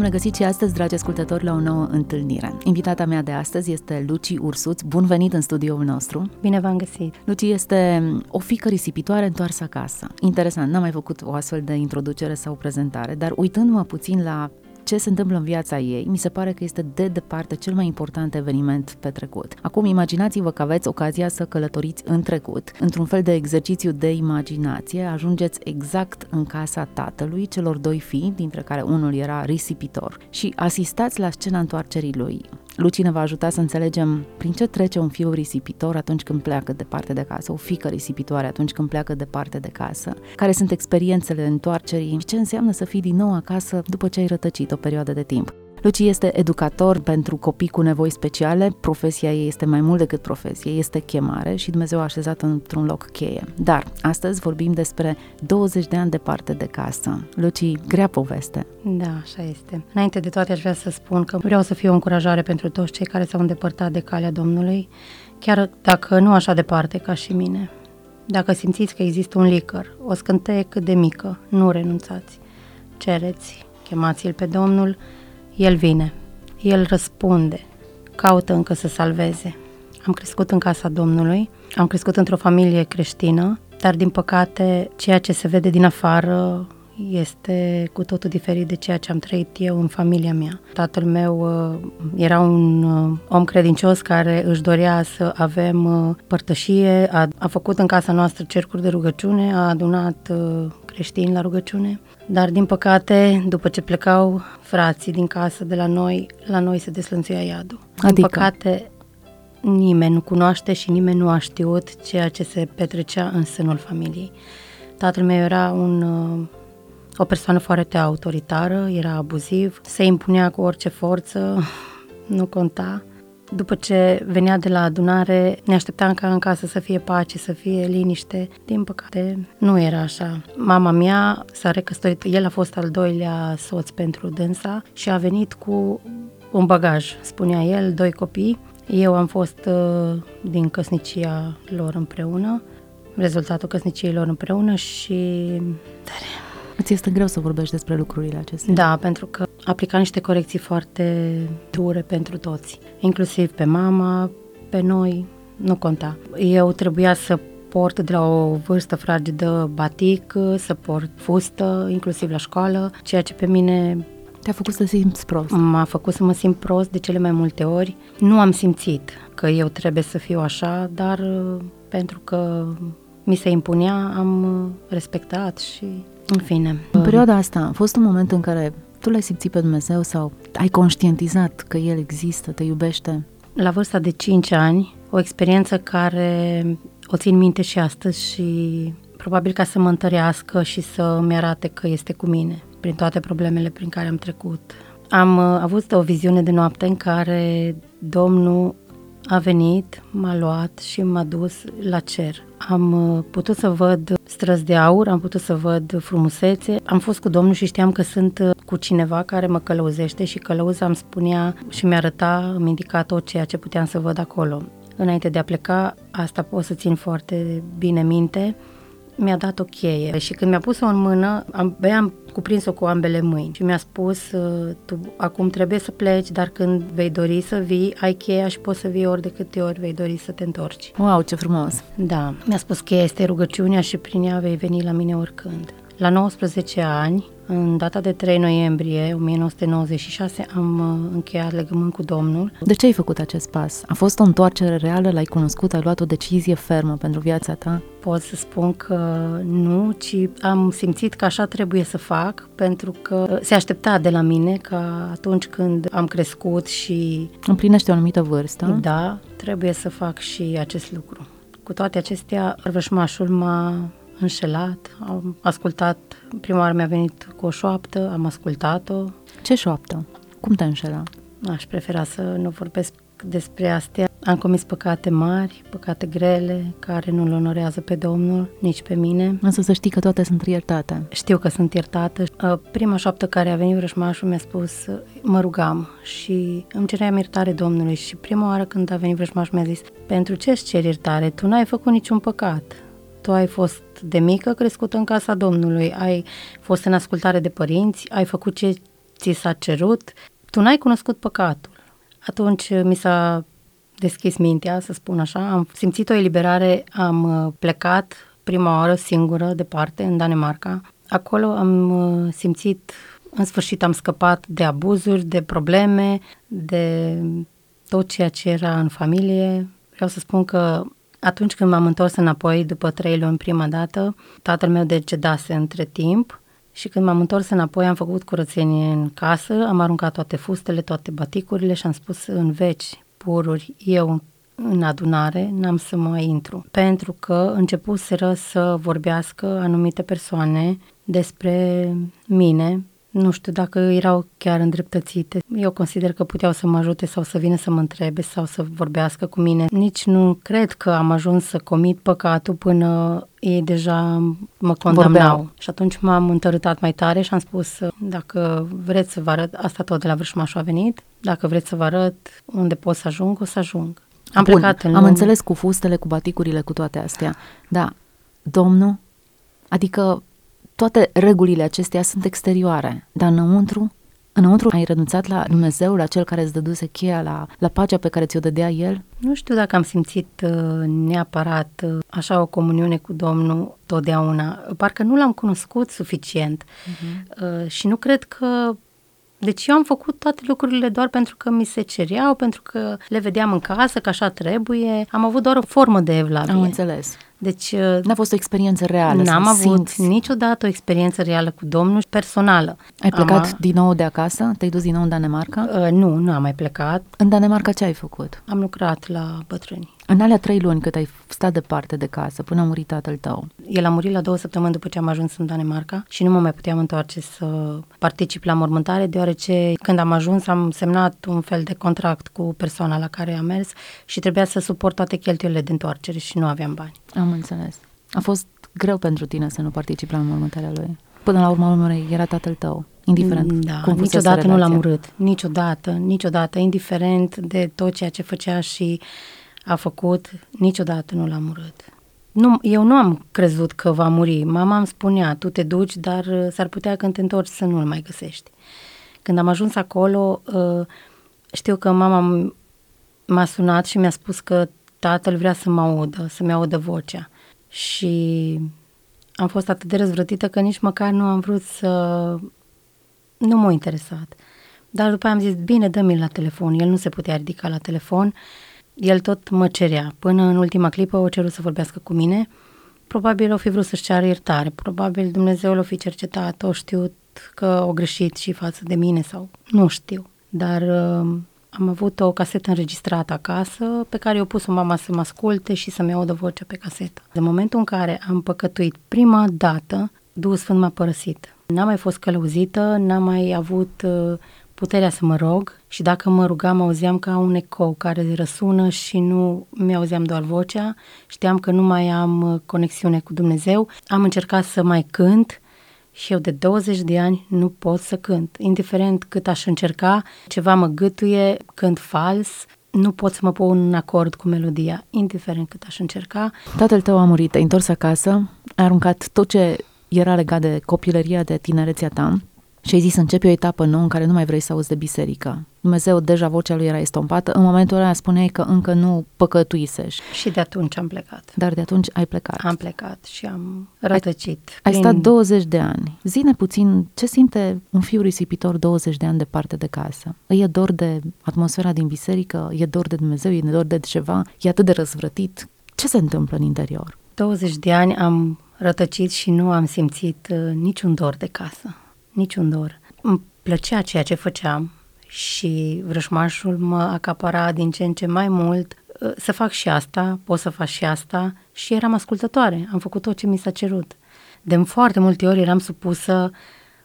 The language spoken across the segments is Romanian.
V-am regăsit și astăzi, dragi ascultători, la o nouă întâlnire. Invitata mea de astăzi este Luci Ursuț. Bun venit în studioul nostru! Bine v-am găsit! Luci este o fică risipitoare întoarsă acasă. Interesant, n-am mai făcut o astfel de introducere sau prezentare, dar uitându-mă puțin la ce se întâmplă în viața ei, mi se pare că este de departe cel mai important eveniment petrecut. Acum imaginați-vă că aveți ocazia să călătoriți în trecut, într-un fel de exercițiu de imaginație, ajungeți exact în casa tatălui celor doi fii, dintre care unul era risipitor, și asistați la scena întoarcerii lui. Luci ne va ajuta să înțelegem prin ce trece un fiu risipitor atunci când pleacă departe de casă, o fică risipitoare atunci când pleacă departe de casă, care sunt experiențele întoarcerii și ce înseamnă să fii din nou acasă după ce ai rătăcit o perioadă de timp. Luci este educator pentru copii cu nevoi speciale, profesia ei este mai mult decât profesie, este chemare și Dumnezeu a așezat într-un loc cheie. Dar astăzi vorbim despre 20 de ani departe de casă. Luci, grea poveste. Da, așa este. Înainte de toate aș vrea să spun că vreau să fie o încurajare pentru toți cei care s-au îndepărtat de calea Domnului, chiar dacă nu așa departe ca și mine. Dacă simțiți că există un licăr, o scânteie cât de mică, nu renunțați. Cereți, chemați-l pe Domnul, el vine, El răspunde, caută încă să salveze. Am crescut în casa Domnului, am crescut într-o familie creștină, dar din păcate ceea ce se vede din afară este cu totul diferit de ceea ce am trăit eu în familia mea. Tatăl meu uh, era un uh, om credincios care își dorea să avem uh, părtășie, a, a făcut în casa noastră cercuri de rugăciune, a adunat creștini la rugăciune, dar din păcate, după ce plecau frații din casă de la noi, la noi se deslănțuia iadul. Adică? Din păcate, nimeni nu cunoaște și nimeni nu a știut ceea ce se petrecea în sânul familiei. Tatăl meu era un o persoană foarte autoritară, era abuziv, se impunea cu orice forță, nu conta. După ce venea de la adunare, ne așteptam ca în casă să fie pace, să fie liniște. Din păcate, nu era așa. Mama mea s-a recăsătorit, el a fost al doilea soț pentru dânsa și a venit cu un bagaj, spunea el, doi copii. Eu am fost uh, din căsnicia lor împreună, rezultatul căsniciei lor împreună și... Tare Îți este greu să vorbești despre lucrurile acestea. Da, pentru că aplica niște corecții foarte dure pentru toți, inclusiv pe mama, pe noi, nu conta. Eu trebuia să port de la o vârstă fragedă batic, să port fustă, inclusiv la școală, ceea ce pe mine te-a făcut să simți prost. M-a făcut să mă simt prost de cele mai multe ori. Nu am simțit că eu trebuie să fiu așa, dar uh, pentru că mi se impunea, am uh, respectat și în fine. În perioada asta a fost un moment în care tu l-ai simțit pe Dumnezeu sau ai conștientizat că El există, te iubește? La vârsta de 5 ani, o experiență care o țin minte și astăzi și probabil ca să mă întărească și să-mi arate că este cu mine prin toate problemele prin care am trecut. Am uh, avut o viziune de noapte în care Domnul a venit, m-a luat și m-a dus la cer. Am uh, putut să văd străzi de aur, am putut să văd frumusețe. Am fost cu Domnul și știam că sunt uh, cu cineva care mă călăuzește și călăuza îmi spunea și mi-arăta, îmi indica tot ceea ce puteam să văd acolo. Înainte de a pleca, asta pot să țin foarte bine minte, mi-a dat o cheie și când mi-a pus-o în mână, am, am cuprins-o cu ambele mâini și mi-a spus uh, tu acum trebuie să pleci, dar când vei dori să vii, ai cheia și poți să vii ori de câte ori vei dori să te întorci. Wow, ce frumos! Da, mi-a spus cheia este rugăciunea și prin ea vei veni la mine oricând. La 19 ani, în data de 3 noiembrie 1996 am uh, încheiat legământ cu Domnul. De ce ai făcut acest pas? A fost o întoarcere reală? L-ai cunoscut? Ai luat o decizie fermă pentru viața ta? Pot să spun că nu, ci am simțit că așa trebuie să fac pentru că se aștepta de la mine ca atunci când am crescut și... Împlinește o anumită vârstă. Da, trebuie să fac și acest lucru. Cu toate acestea, răvășmașul m-a înșelat, am ascultat, prima oară mi-a venit cu o șoaptă, am ascultat-o. Ce șoaptă? Cum te înșela? Aș prefera să nu vorbesc despre astea. am comis păcate mari, păcate grele, care nu-L onorează pe Domnul, nici pe mine. Însă să știi că toate sunt iertate. Știu că sunt iertată. Uh, prima șoaptă care a venit vrăjmașul mi-a spus, uh, mă rugam și îmi ceream iertare Domnului și prima oară când a venit vrăjmașul mi-a zis, pentru ce îți ceri iertare? Tu n-ai făcut niciun păcat. Tu ai fost de mică crescută în casa Domnului, ai fost în ascultare de părinți, ai făcut ce ți s-a cerut, tu n-ai cunoscut păcatul. Atunci mi s-a deschis mintea, să spun așa, am simțit o eliberare, am uh, plecat prima oară singură, departe, în Danemarca. Acolo am uh, simțit, în sfârșit am scăpat de abuzuri, de probleme, de tot ceea ce era în familie. Vreau să spun că atunci când m-am întors înapoi, după trei luni prima dată, tatăl meu decedase între timp și când m-am întors înapoi am făcut curățenie în casă, am aruncat toate fustele, toate baticurile și am spus în veci, pururi, eu în adunare n-am să mai intru, pentru că începuseră să vorbească anumite persoane despre mine, nu știu dacă erau chiar îndreptățite. Eu consider că puteau să mă ajute sau să vină să mă întrebe sau să vorbească cu mine. Nici nu cred că am ajuns să comit păcatul până ei deja mă condamnau. Vorbeau. Și atunci m-am întărâtat mai tare și am spus, dacă vreți să vă arăt, asta tot de la vrășmașul a venit, dacă vreți să vă arăt unde pot să ajung, o să ajung. Am Bun, plecat în Am lume. înțeles cu fustele, cu baticurile, cu toate astea. Da, Domnul, adică toate regulile acestea sunt exterioare, dar înăuntru, înăuntru ai renunțat la Dumnezeu, la Cel care îți dăduse cheia, la, la pacea pe care ți-o dădea El? Nu știu dacă am simțit uh, neapărat uh, așa o comuniune cu Domnul totdeauna. Parcă nu l-am cunoscut suficient uh-huh. uh, și nu cred că deci eu am făcut toate lucrurile doar pentru că mi se cereau, pentru că le vedeam în casă, că așa trebuie. Am avut doar o formă de evlavie. Am înțeles. Deci uh, n-a fost o experiență reală. N-am avut simți. niciodată o experiență reală cu Domnul personală. Ai plecat am, din nou de acasă? Te-ai dus din nou în Danemarca? Uh, nu, nu am mai plecat. În Danemarca ce ai făcut? Am lucrat la bătrâni. În alea trei luni cât ai stat departe de casă, până a murit tatăl tău? El a murit la două săptămâni după ce am ajuns în Danemarca și nu mă mai puteam întoarce să particip la mormântare, deoarece când am ajuns am semnat un fel de contract cu persoana la care am mers și trebuia să suport toate cheltuielile de întoarcere și nu aveam bani. Am înțeles. A fost greu pentru tine să nu participi la mormântarea lui. Până la urmă, era tatăl tău, indiferent da, cum niciodată nu l-am urât, niciodată, niciodată, indiferent de tot ceea ce făcea și a făcut, niciodată nu l-am urât. Nu, eu nu am crezut că va muri. Mama îmi spunea, tu te duci, dar uh, s-ar putea când te întorci să nu-l mai găsești. Când am ajuns acolo, uh, știu că mama m-a sunat și mi-a spus că tatăl vrea să mă audă, să-mi audă vocea. Și am fost atât de răzvrătită că nici măcar nu am vrut să... Nu m-a interesat. Dar după aia am zis, bine, dă-mi la telefon. El nu se putea ridica la telefon. El tot mă cerea. Până în ultima clipă o cerut să vorbească cu mine. Probabil o fi vrut să-și ceară iertare. Probabil Dumnezeu l-o fi cercetat, o știut că o greșit și față de mine sau nu știu. Dar uh, am avut o casetă înregistrată acasă pe care o pus-o mama să mă asculte și să-mi audă vocea pe casetă. De momentul în care am păcătuit prima dată, Duhul Sfânt m-a părăsit. N-am mai fost călăuzită, n-am mai avut uh, puterea să mă rog și dacă mă rugam, auzeam ca un ecou care răsună și nu mi-auzeam doar vocea. Știam că nu mai am uh, conexiune cu Dumnezeu. Am încercat să mai cânt, și eu de 20 de ani nu pot să cânt. Indiferent cât aș încerca, ceva mă gâtuie, cânt fals, nu pot să mă pun în acord cu melodia, indiferent cât aș încerca. Tatăl tău a murit, ai întors acasă, ai aruncat tot ce era legat de copilăria, de tinerețea ta și ai zis să începi o etapă nouă în care nu mai vrei să auzi de biserică. Dumnezeu, deja vocea lui era estompată, în momentul ăla spuneai că încă nu păcătuisești. Și de atunci am plecat. Dar de atunci ai plecat. Am plecat și am rătăcit. Ai, prin... ai stat 20 de ani. Zine puțin ce simte un fiu risipitor 20 de ani departe de casă. E dor de atmosfera din biserică? E dor de Dumnezeu? E dor de ceva? E atât de răzvrătit? Ce se întâmplă în interior? 20 de ani am rătăcit și nu am simțit uh, niciun dor de casă niciun dor. Îmi plăcea ceea ce făceam și vrășmașul mă acapara din ce în ce mai mult ă, să fac și asta, pot să fac și asta și eram ascultătoare, am făcut tot ce mi s-a cerut. De foarte multe ori eram supusă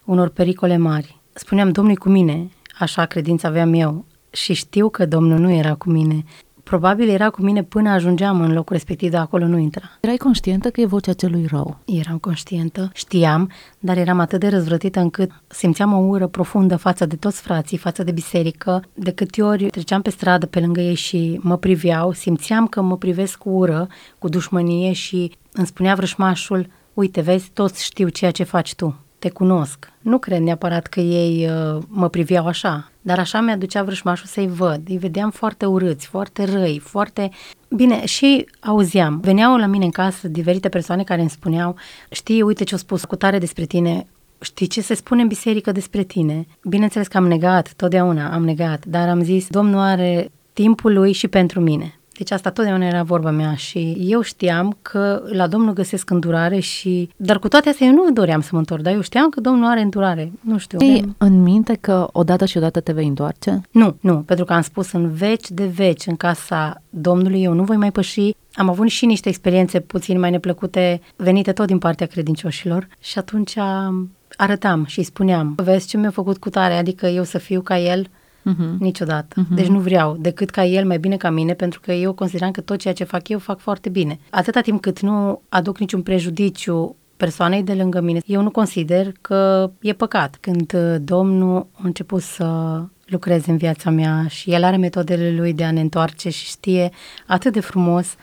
unor pericole mari. Spuneam, Domnul cu mine, așa credința aveam eu și știu că Domnul nu era cu mine. Probabil era cu mine până ajungeam în locul respectiv, dar acolo nu intra. Erai conștientă că e vocea celui rău? Eram conștientă, știam, dar eram atât de răzvrătită încât simțeam o ură profundă față de toți frații, față de biserică. De câte ori treceam pe stradă pe lângă ei și mă priveau, simțeam că mă privesc cu ură, cu dușmănie și îmi spunea vrășmașul, uite, vezi, toți știu ceea ce faci tu te cunosc. Nu cred neapărat că ei uh, mă priveau așa, dar așa mi-aducea vrășmașul să-i văd. Îi vedeam foarte urâți, foarte răi, foarte... Bine, și auzeam. Veneau la mine în casă diferite persoane care îmi spuneau, știi, uite ce-au spus cu tare despre tine, știi ce se spune în biserică despre tine? Bineînțeles că am negat, totdeauna am negat, dar am zis, Domnul are timpul lui și pentru mine. Deci asta totdeauna era vorba mea și eu știam că la Domnul găsesc îndurare și... Dar cu toate astea eu nu doream să mă întorc, dar eu știam că Domnul are îndurare. Nu știu. Ei, în minte că odată și odată te vei întoarce? Nu, nu, pentru că am spus în veci de veci în casa Domnului eu nu voi mai păși. Am avut și niște experiențe puțin mai neplăcute venite tot din partea credincioșilor și atunci arătam și spuneam, vezi ce mi-a făcut cu tare, adică eu să fiu ca el, uh-huh. niciodată. Uh-huh. Deci nu vreau, decât ca el mai bine ca mine, pentru că eu consideram că tot ceea ce fac eu fac foarte bine. Atâta timp cât nu aduc niciun prejudiciu persoanei de lângă mine, eu nu consider că e păcat. Când uh, Domnul a început să lucreze în viața mea și el are metodele lui de a ne întoarce și știe atât de frumos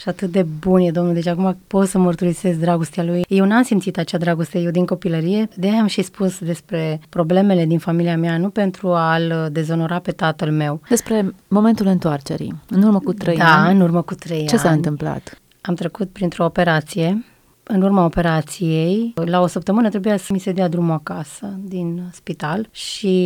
și atât de bun e Domnul, deci acum pot să mărturisesc dragostea Lui. Eu n-am simțit acea dragoste, eu din copilărie, de aia am și spus despre problemele din familia mea, nu pentru a-l dezonora pe tatăl meu. Despre momentul întoarcerii, în urmă cu trei da, ani. Da, în urmă cu trei Ce ani. s-a întâmplat? Am trecut printr-o operație în urma operației, la o săptămână trebuia să mi se dea drumul acasă din spital și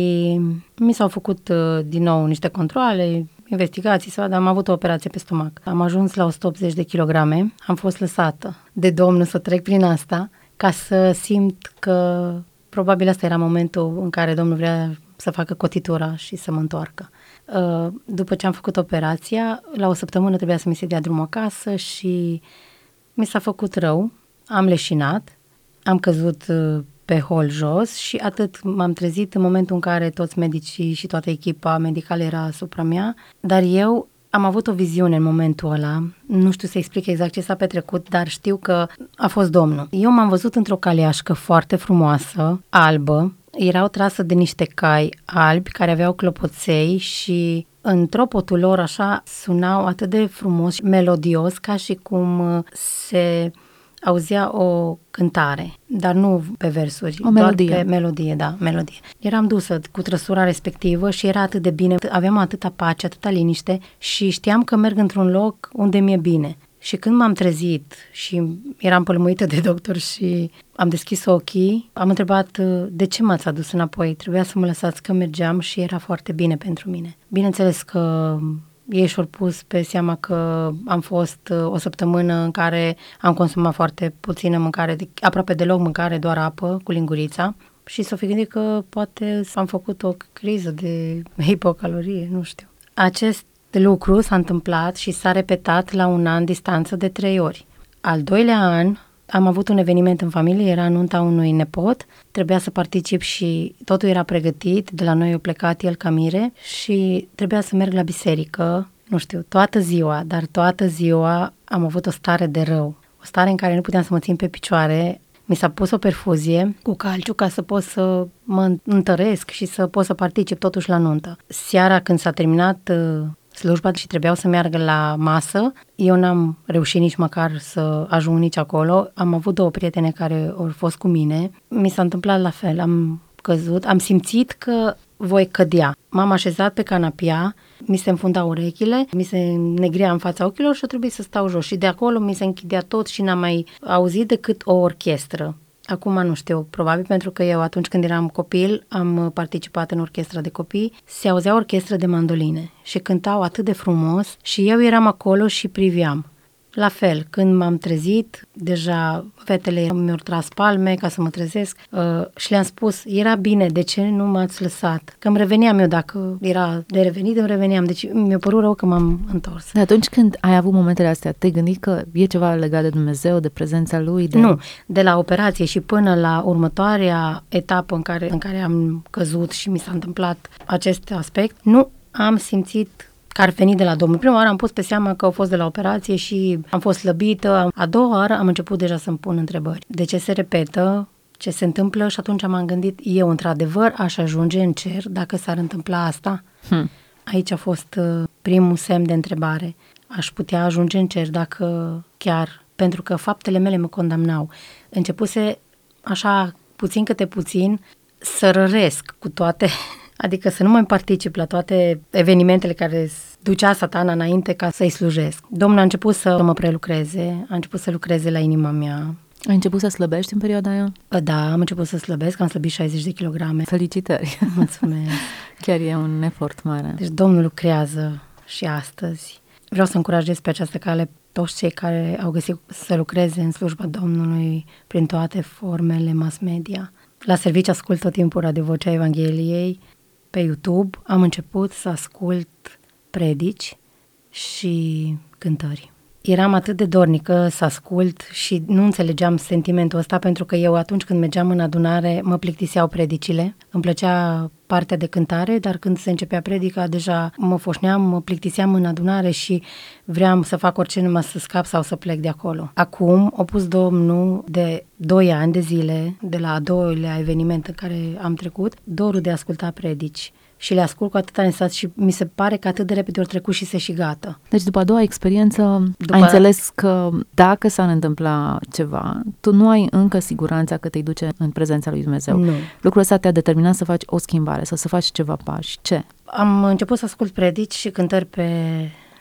mi s-au făcut uh, din nou niște controle, investigații, să am avut o operație pe stomac. Am ajuns la 180 de kilograme, am fost lăsată de domnul să trec prin asta ca să simt că probabil asta era momentul în care domnul vrea să facă cotitura și să mă întoarcă. Uh, după ce am făcut operația, la o săptămână trebuia să mi se dea drumul acasă și mi s-a făcut rău, am leșinat, am căzut uh, pe hol jos și atât. M-am trezit în momentul în care toți medicii și toată echipa medicală era asupra mea, dar eu am avut o viziune în momentul ăla, nu știu să explic exact ce s-a petrecut, dar știu că a fost Domnul. Eu m-am văzut într-o caleașcă foarte frumoasă, albă, erau trasă de niște cai albi care aveau clopoței și în tropotul lor așa sunau atât de frumos și melodios ca și cum se auzea o cântare, dar nu pe versuri, o melodie. doar pe melodie, da, melodie. Eram dusă cu trăsura respectivă și era atât de bine, aveam atâta pace, atâta liniște și știam că merg într-un loc unde mi-e bine. Și când m-am trezit și eram pălmuită de doctor și am deschis ochii, am întrebat de ce m-ați adus înapoi. Trebuia să mă lăsați că mergeam și era foarte bine pentru mine. Bineînțeles că ei și-au pus pe seama că am fost uh, o săptămână în care am consumat foarte puțină mâncare, aproape deloc mâncare, doar apă cu lingurița și s-au fi gândit că poate am făcut o criză de hipocalorie, nu știu. Acest lucru s-a întâmplat și s-a repetat la un an distanță de trei ori. Al doilea an am avut un eveniment în familie, era nunta unui nepot, trebuia să particip și totul era pregătit, de la noi a plecat el ca mire și trebuia să merg la biserică, nu știu, toată ziua, dar toată ziua am avut o stare de rău, o stare în care nu puteam să mă țin pe picioare, mi s-a pus o perfuzie cu calciu ca să pot să mă întăresc și să pot să particip totuși la nuntă. Seara când s-a terminat uh, slujba și trebuiau să meargă la masă. Eu n-am reușit nici măcar să ajung nici acolo. Am avut două prietene care au fost cu mine. Mi s-a întâmplat la fel. Am căzut, am simțit că voi cădea. M-am așezat pe canapia, mi se înfunda urechile, mi se negrea în fața ochilor și a trebuit să stau jos. Și de acolo mi se închidea tot și n-am mai auzit decât o orchestră. Acum nu știu, probabil pentru că eu atunci când eram copil am participat în orchestra de copii, se auzea orchestră de mandoline și cântau atât de frumos și eu eram acolo și priveam. La fel, când m-am trezit, deja fetele mi-au tras palme ca să mă trezesc uh, și le-am spus, era bine, de ce nu m-ați lăsat? Că îmi reveneam eu, dacă era de revenit, îmi reveneam. Deci mi-a părut rău că m-am întors. De atunci când ai avut momentele astea, te-ai gândit că e ceva legat de Dumnezeu, de prezența Lui? De... Nu, de la operație și până la următoarea etapă în care, în care am căzut și mi s-a întâmplat acest aspect, nu am simțit că ar veni de la Domnul. Prima oară am pus pe seama că au fost de la operație și am fost slăbită. A doua oară am început deja să-mi pun întrebări. De ce se repetă? Ce se întâmplă? Și atunci m-am gândit, eu într-adevăr aș ajunge în cer dacă s-ar întâmpla asta? Hmm. Aici a fost uh, primul semn de întrebare. Aș putea ajunge în cer dacă chiar, pentru că faptele mele mă condamnau. Începuse așa puțin câte puțin să răresc cu toate, adică să nu mai particip la toate evenimentele care ducea satana înainte ca să-i slujesc. Domnul a început să mă prelucreze, a început să lucreze la inima mea, ai început să slăbești în perioada aia? Da, am început să slăbesc, am slăbit 60 de kilograme. Felicitări! Mulțumesc! Chiar e un efort mare. Deci Domnul lucrează și astăzi. Vreau să încurajez pe această cale toți cei care au găsit să lucreze în slujba Domnului prin toate formele mass media. La serviciu ascult tot timpul Radio Vocea Evangheliei. Pe YouTube am început să ascult predici și cântări eram atât de dornică să ascult și nu înțelegeam sentimentul ăsta pentru că eu atunci când mergeam în adunare mă plictiseau predicile. Îmi plăcea partea de cântare, dar când se începea predica deja mă foșneam, mă plictiseam în adunare și vreau să fac orice numai să scap sau să plec de acolo. Acum o pus Domnul de 2 ani de zile, de la a doilea eveniment în care am trecut, dorul de a asculta predici și le ascult cu atâta nesat și mi se pare că atât de repede ori trecut și se și gata. Deci după a doua experiență după... ai înțeles că dacă s-ar întâmpla ceva, tu nu ai încă siguranța că te duce în prezența lui Dumnezeu. Nu. Lucrul ăsta te-a determinat să faci o schimbare sau să faci ceva pași. Ce? Am început să ascult predici și cântări pe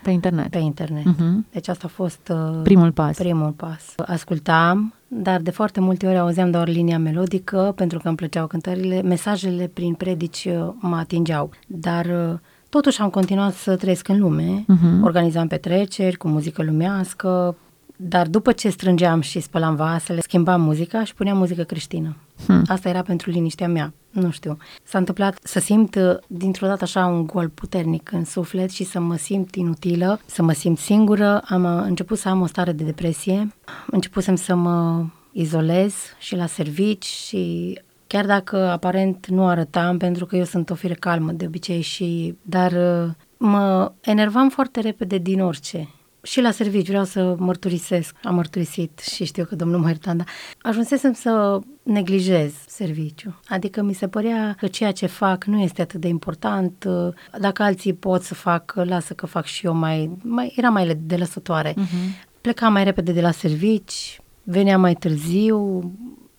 pe internet. Pe internet. Uh-huh. Deci asta a fost uh, primul pas. Primul pas. Ascultam, dar de foarte multe ori auzeam doar linia melodică, pentru că îmi plăceau cântările. Mesajele prin predici uh, mă atingeau. Dar uh, totuși am continuat să trăiesc în lume. Uh-huh. Organizam petreceri cu muzică lumească, dar după ce strângeam și spălam vasele, schimbam muzica și puneam muzică creștină. Hmm. Asta era pentru liniștea mea. Nu știu. S-a întâmplat să simt uh, dintr-o dată așa un gol puternic în suflet și să mă simt inutilă, să mă simt singură. Am uh, început să am o stare de depresie. Începusem să mă izolez și la servici și chiar dacă aparent nu arătam, pentru că eu sunt o fire calmă de obicei și, dar uh, mă enervam foarte repede din orice și la serviciu vreau să mărturisesc, am mărturisit și știu că domnul mă ierta, dar ajunsesem să neglijez serviciu. Adică mi se părea că ceea ce fac nu este atât de important. Dacă alții pot să fac, lasă că fac și eu mai... mai era mai de lăsătoare. Uh-huh. Plecam mai repede de la servici, veneam mai târziu,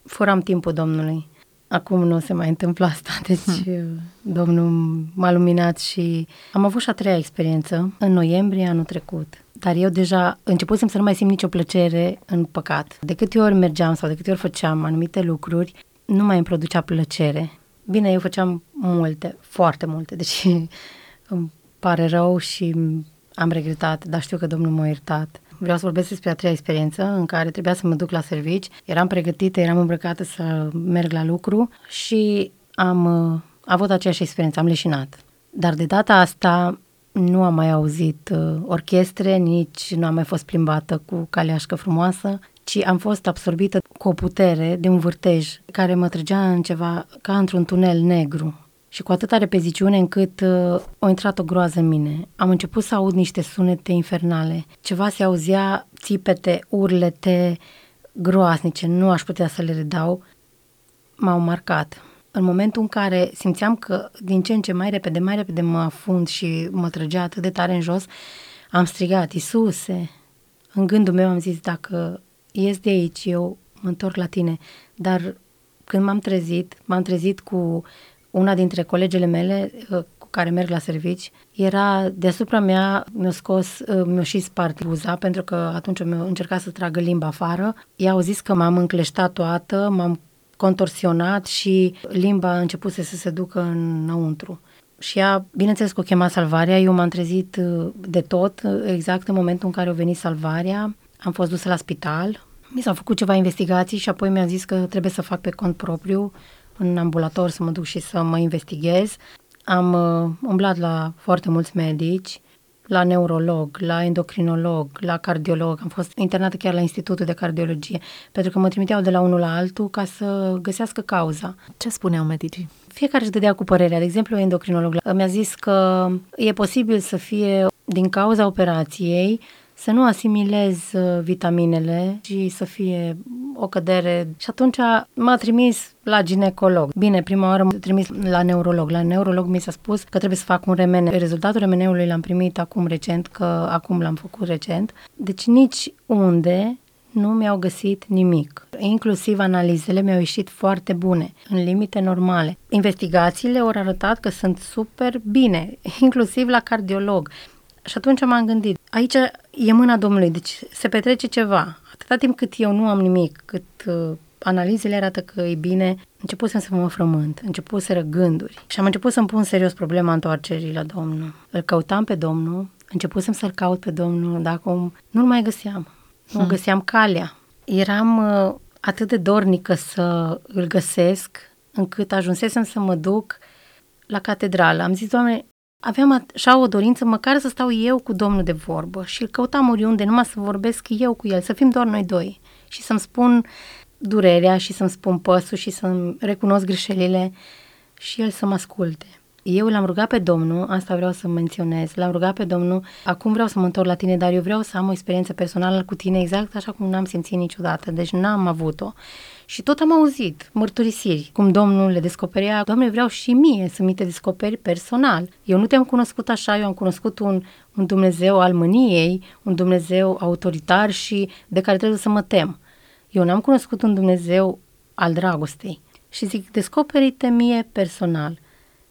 furam timpul Domnului. Acum nu se mai întâmplă asta, deci hmm. Domnul m-a luminat și am avut și a treia experiență în noiembrie anul trecut dar eu deja începusem să nu mai simt nicio plăcere în păcat. De câte ori mergeam sau de câte ori făceam anumite lucruri, nu mai îmi producea plăcere. Bine, eu făceam multe, foarte multe, deci îmi pare rău și am regretat, dar știu că Domnul m-a iertat. Vreau să vorbesc despre a treia experiență în care trebuia să mă duc la servici. Eram pregătită, eram îmbrăcată să merg la lucru și am uh, avut aceeași experiență, am leșinat. Dar de data asta nu am mai auzit uh, orchestre, nici nu am mai fost plimbată cu caleașcă frumoasă, ci am fost absorbită cu o putere de un vârtej care mă trăgea în ceva ca într-un tunel negru și cu atâta repeziciune încât uh, a intrat o groază în mine. Am început să aud niște sunete infernale. Ceva se auzea, țipete, urlete groasnice, nu aș putea să le redau. M-au marcat în momentul în care simțeam că din ce în ce mai repede, mai repede mă afund și mă trăgea atât de tare în jos, am strigat, Isuse, în gândul meu am zis, dacă ies de aici, eu mă întorc la tine. Dar când m-am trezit, m-am trezit cu una dintre colegele mele uh, cu care merg la servici, era deasupra mea, mi-a scos, uh, mi-a și spart buza, pentru că atunci mi-a încercat să tragă limba afară. Ea au zis că m-am încleștat toată, m-am contorsionat și limba a început să se ducă înăuntru. Și ea, bineînțeles că o chema salvarea, eu m-am trezit uh, de tot, uh, exact în momentul în care a venit salvarea, am fost dusă la spital, mi s-au făcut ceva investigații și apoi mi-a zis că trebuie să fac pe cont propriu în ambulator să mă duc și să mă investighez. Am uh, umblat la foarte mulți medici, la neurolog, la endocrinolog, la cardiolog. Am fost internată chiar la Institutul de Cardiologie, pentru că mă trimiteau de la unul la altul ca să găsească cauza. Ce spuneau medicii? fiecare își dădea cu părerea. De exemplu, endocrinolog mi-a zis că e posibil să fie din cauza operației să nu asimilez uh, vitaminele și să fie o cădere. Și atunci m-a trimis la ginecolog. Bine, prima oară m-a trimis la neurolog. La neurolog mi s-a spus că trebuie să fac un remene. Rezultatul remeneului l-am primit acum recent, că acum l-am făcut recent. Deci nici unde nu mi-au găsit nimic. Inclusiv analizele mi-au ieșit foarte bune, în limite normale. Investigațiile au arătat că sunt super bine, inclusiv la cardiolog. Și atunci m-am gândit, aici e mâna Domnului, deci se petrece ceva. Atâta timp cât eu nu am nimic, cât uh, analizele arată că e bine, începusem să mă frământ, începuseră gânduri și am început să-mi pun serios problema întoarcerii la Domnul. Îl căutam pe Domnul, începusem să-l caut pe Domnul, dar acum nu-l mai găseam. Nu hmm. găseam calea. Eram uh, atât de dornică să îl găsesc, încât ajunsesem să mă duc la catedrală. Am zis, Doamne, aveam așa o dorință măcar să stau eu cu Domnul de vorbă și îl căutam oriunde, numai să vorbesc eu cu el, să fim doar noi doi și să-mi spun durerea și să-mi spun păsul și să-mi recunosc greșelile și el să mă asculte. Eu l-am rugat pe Domnul, asta vreau să menționez, l-am rugat pe Domnul, acum vreau să mă întorc la tine, dar eu vreau să am o experiență personală cu tine exact așa cum n-am simțit niciodată, deci n-am avut-o. Și tot am auzit mărturisiri, cum Domnul le descoperea, Doamne, vreau și mie să mi te descoperi personal. Eu nu te-am cunoscut așa, eu am cunoscut un, un Dumnezeu al mâniei, un Dumnezeu autoritar și de care trebuie să mă tem. Eu n-am cunoscut un Dumnezeu al dragostei. Și zic, descoperi-te mie personal.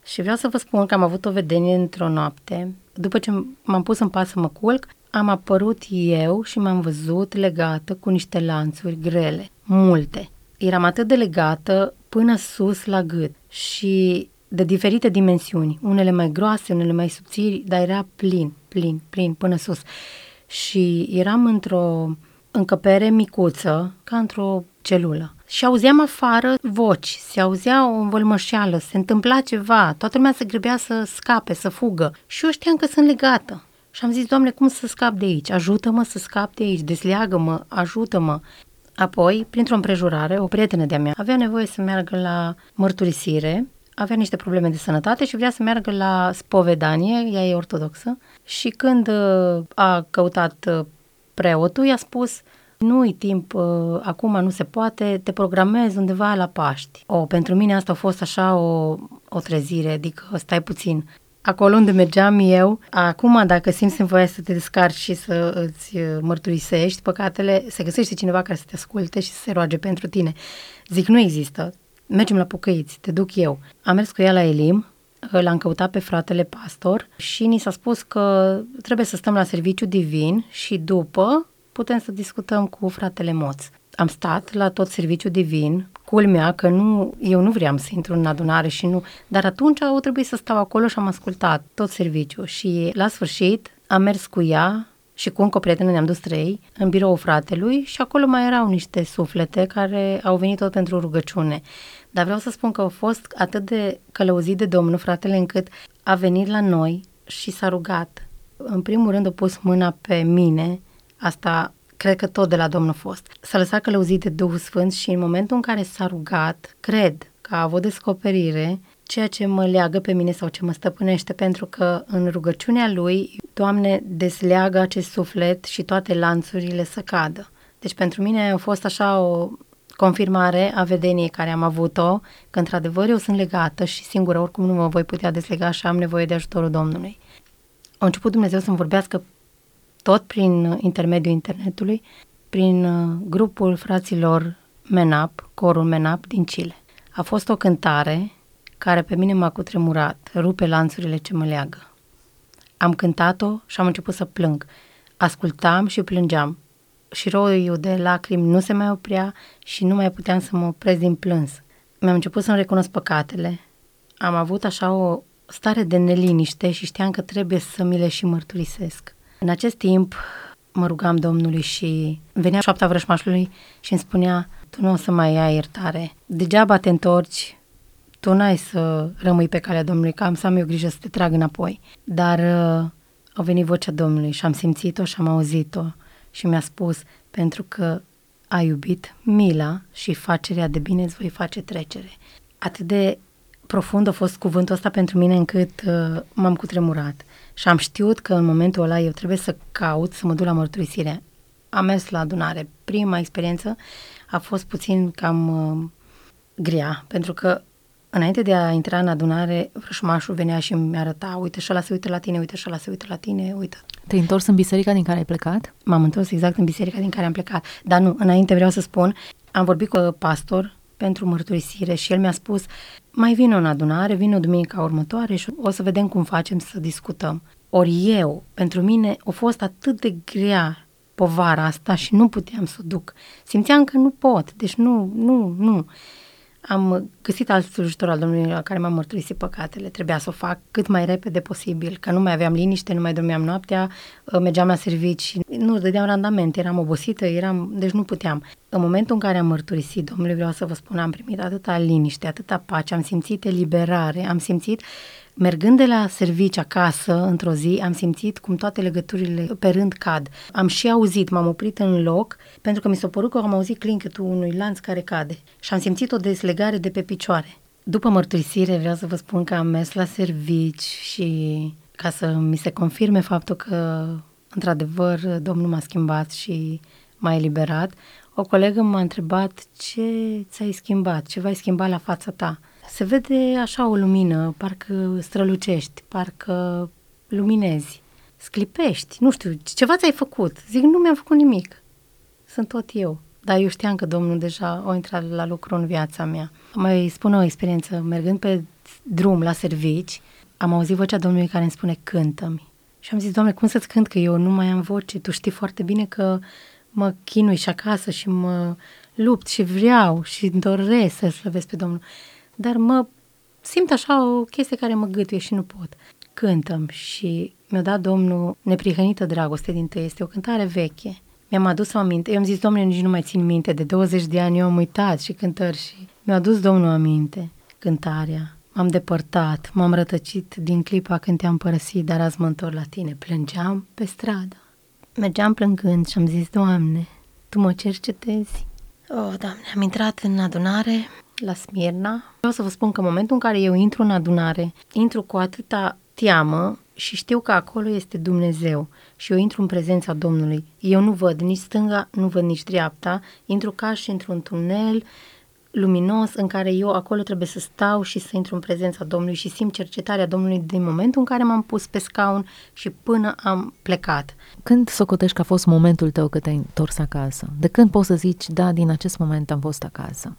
Și vreau să vă spun că am avut o vedenie într-o noapte. După ce m-am pus în pat să mă culc, am apărut eu și m-am văzut legată cu niște lanțuri grele, multe. Eram atât de legată până sus la gât și de diferite dimensiuni, unele mai groase, unele mai subțiri, dar era plin, plin, plin până sus. Și eram într-o încăpere micuță, ca într-o celulă. Și auzeam afară voci, se auzea o învălmășeală, se întâmpla ceva, toată lumea se grăbea să scape, să fugă. Și eu știam că sunt legată. Și am zis, Doamne, cum să scap de aici? Ajută-mă să scap de aici, desleagă-mă, ajută-mă. Apoi, printr-o împrejurare, o prietenă de-a mea avea nevoie să meargă la mărturisire, avea niște probleme de sănătate și vrea să meargă la spovedanie, ea e ortodoxă, și când uh, a căutat uh, preotul, i-a spus, nu-i timp, uh, acum nu se poate, te programezi undeva la Paști. O, pentru mine asta a fost așa o, o trezire, adică stai puțin. Acolo unde mergeam eu, acum dacă simți voie să te descarci și să îți uh, mărturisești păcatele, se găsește cineva care să te asculte și să se roage pentru tine. Zic, nu există. Mergem la Pucăiți, te duc eu. Am mers cu ea la Elim, l-am căutat pe fratele pastor și ni s-a spus că trebuie să stăm la serviciu divin și după putem să discutăm cu fratele Moț. Am stat la tot serviciu divin, culmea că nu, eu nu vreau să intru în adunare și nu, dar atunci au trebuit să stau acolo și am ascultat tot serviciu și la sfârșit am mers cu ea și cu încă o prietenă ne-am dus trei în biroul fratelui și acolo mai erau niște suflete care au venit tot pentru rugăciune. Dar vreau să spun că au fost atât de călăuzit de Domnul fratele încât a venit la noi și s-a rugat. În primul rând a pus mâna pe mine Asta cred că tot de la Domnul fost. S-a lăsat călăuzit de Duhul Sfânt și în momentul în care s-a rugat, cred că a avut descoperire ceea ce mă leagă pe mine sau ce mă stăpânește, pentru că în rugăciunea lui, Doamne, desleagă acest suflet și toate lanțurile să cadă. Deci pentru mine a fost așa o confirmare a vedeniei care am avut-o, că într-adevăr eu sunt legată și singură oricum nu mă voi putea deslega și am nevoie de ajutorul Domnului. A început Dumnezeu să-mi vorbească tot prin intermediul internetului, prin uh, grupul fraților MENAP, corul MENAP din Chile. A fost o cântare care pe mine m-a cutremurat, rupe lanțurile ce mă leagă. Am cântat-o și am început să plâng. Ascultam și plângeam. Și roiul de lacrimi nu se mai oprea și nu mai puteam să mă opresc din plâns. Mi-am început să-mi recunosc păcatele. Am avut așa o stare de neliniște și știam că trebuie să mi le și mărturisesc. În acest timp mă rugam Domnului și venea șoapta vrășmașului și îmi spunea, tu nu o să mai ai iertare. Degeaba te întorci, tu n-ai să rămâi pe calea Domnului, că am să am eu grijă să te trag înapoi. Dar uh, a venit vocea Domnului și am simțit-o și am auzit-o și mi-a spus, pentru că ai iubit mila și facerea de bine îți voi face trecere. Atât de profund a fost cuvântul ăsta pentru mine încât uh, m-am cutremurat. Și am știut că în momentul ăla eu trebuie să caut, să mă duc la mărturisire. Am mers la adunare. Prima experiență a fost puțin cam uh, grea, pentru că înainte de a intra în adunare, vrășmașul venea și mi arăta, uite și ăla se uită la tine, uite și ăla se uită la tine, uite. Te-ai întors în biserica din care ai plecat? M-am întors exact în biserica din care am plecat. Dar nu, înainte vreau să spun, am vorbit cu pastor pentru mărturisire și el mi-a spus, mai vin în adunare, vin o duminică următoare și o să vedem cum facem să discutăm. Ori eu, pentru mine, a fost atât de grea povara asta și nu puteam să o duc. Simțeam că nu pot, deci nu, nu, nu. Am găsit alt slujitor al Domnului la care m-am mărturisit păcatele. Trebuia să o fac cât mai repede posibil, că nu mai aveam liniște, nu mai dormeam noaptea, uh, mergeam la servici și nu dădeam randament, eram obosită, eram, deci nu puteam. În momentul în care am mărturisit, Domnului, vreau să vă spun, am primit atâta liniște, atâta pace, am simțit eliberare, am simțit Mergând de la servici acasă, într-o zi, am simțit cum toate legăturile pe rând cad. Am și auzit, m-am oprit în loc, pentru că mi s-a părut că am auzit clinchetul unui lanț care cade. Și am simțit o deslegare de pe picioare. După mărturisire, vreau să vă spun că am mers la servici și ca să mi se confirme faptul că, într-adevăr, Domnul m-a schimbat și m-a eliberat, o colegă m-a întrebat ce ți-ai schimbat, ce v-ai schimbat la fața ta se vede așa o lumină, parcă strălucești, parcă luminezi, sclipești, nu știu, ceva ți-ai făcut. Zic, nu mi-am făcut nimic, sunt tot eu. Dar eu știam că Domnul deja a intrat la lucru în viața mea. Mai spun o experiență, mergând pe drum la servici, am auzit vocea Domnului care îmi spune, cântă-mi. Și am zis, Doamne, cum să-ți cânt că eu nu mai am voce? Tu știi foarte bine că mă chinui și acasă și mă lupt și vreau și doresc să slăvesc pe Domnul dar mă simt așa o chestie care mă gâtuie și nu pot. Cântăm și mi-a dat Domnul Neprihănită Dragoste din tăi. Este o cântare veche. Mi-am adus aminte. Eu am zis, Domnule, nici nu mai țin minte. De 20 de ani eu am uitat și cântări și mi-a adus Domnul aminte cântarea. M-am depărtat, m-am rătăcit din clipa când te-am părăsit, dar azi mă întorc la tine. Plângeam pe stradă. Mergeam plângând și am zis, Doamne, Tu mă cercetezi? Oh, Doamne, am intrat în adunare, la Smirna. Vreau să vă spun că în momentul în care eu intru în adunare, intru cu atâta teamă și știu că acolo este Dumnezeu și eu intru în prezența Domnului. Eu nu văd nici stânga, nu văd nici dreapta, intru ca și într-un tunel luminos în care eu acolo trebuie să stau și să intru în prezența Domnului și simt cercetarea Domnului din momentul în care m-am pus pe scaun și până am plecat. Când socotești că a fost momentul tău că te-ai întors acasă? De când poți să zici, da, din acest moment am fost acasă?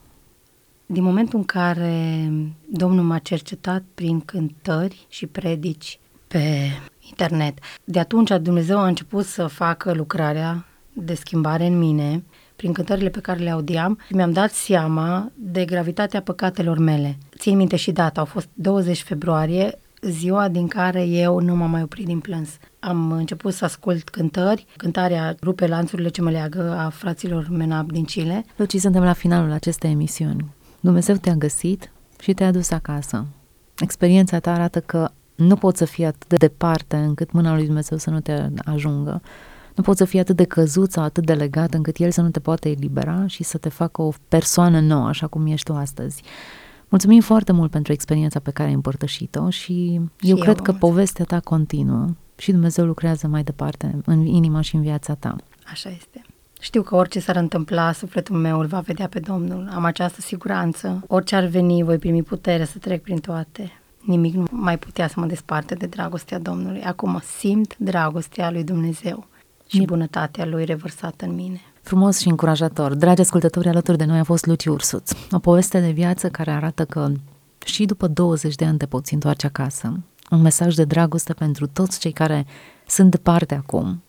Din momentul în care Domnul m-a cercetat prin cântări și predici pe internet, de atunci Dumnezeu a început să facă lucrarea de schimbare în mine, prin cântările pe care le audiam, mi-am dat seama de gravitatea păcatelor mele. Țin minte și data, au fost 20 februarie, ziua din care eu nu m-am mai oprit din plâns. Am început să ascult cântări, cântarea Rupe lanțurile ce mă leagă a fraților Menab din Chile. Luci, suntem la finalul acestei emisiuni. Dumnezeu te-a găsit și te-a dus acasă. Experiența ta arată că nu poți să fii atât de departe încât mâna lui Dumnezeu să nu te ajungă. Nu poți să fii atât de căzut sau atât de legat încât El să nu te poată elibera și să te facă o persoană nouă, așa cum ești tu astăzi. Mulțumim foarte mult pentru experiența pe care ai împărtășit-o și, și eu, eu cred că povestea ta continuă și Dumnezeu lucrează mai departe în inima și în viața ta. Așa este. Știu că orice s-ar întâmpla, sufletul meu îl va vedea pe Domnul. Am această siguranță. Orice ar veni, voi primi putere să trec prin toate. Nimic nu mai putea să mă desparte de dragostea Domnului. Acum simt dragostea lui Dumnezeu și bunătatea lui revărsată în mine. Frumos și încurajator. Dragi ascultători, alături de noi a fost Luci Ursuț. O poveste de viață care arată că și după 20 de ani te poți întoarce acasă. Un mesaj de dragoste pentru toți cei care sunt departe acum,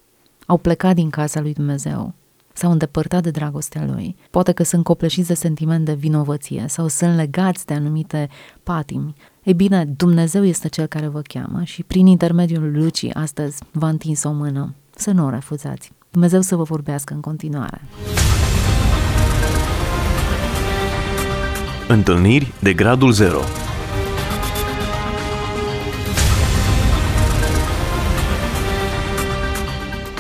au plecat din casa lui Dumnezeu, s-au îndepărtat de dragostea lui. Poate că sunt copleșiți de sentiment de vinovăție sau sunt legați de anumite patimi. Ei bine, Dumnezeu este Cel care vă cheamă și prin intermediul Lucii astăzi v-a întins o mână. Să nu o refuzați. Dumnezeu să vă vorbească în continuare. Întâlniri de gradul 0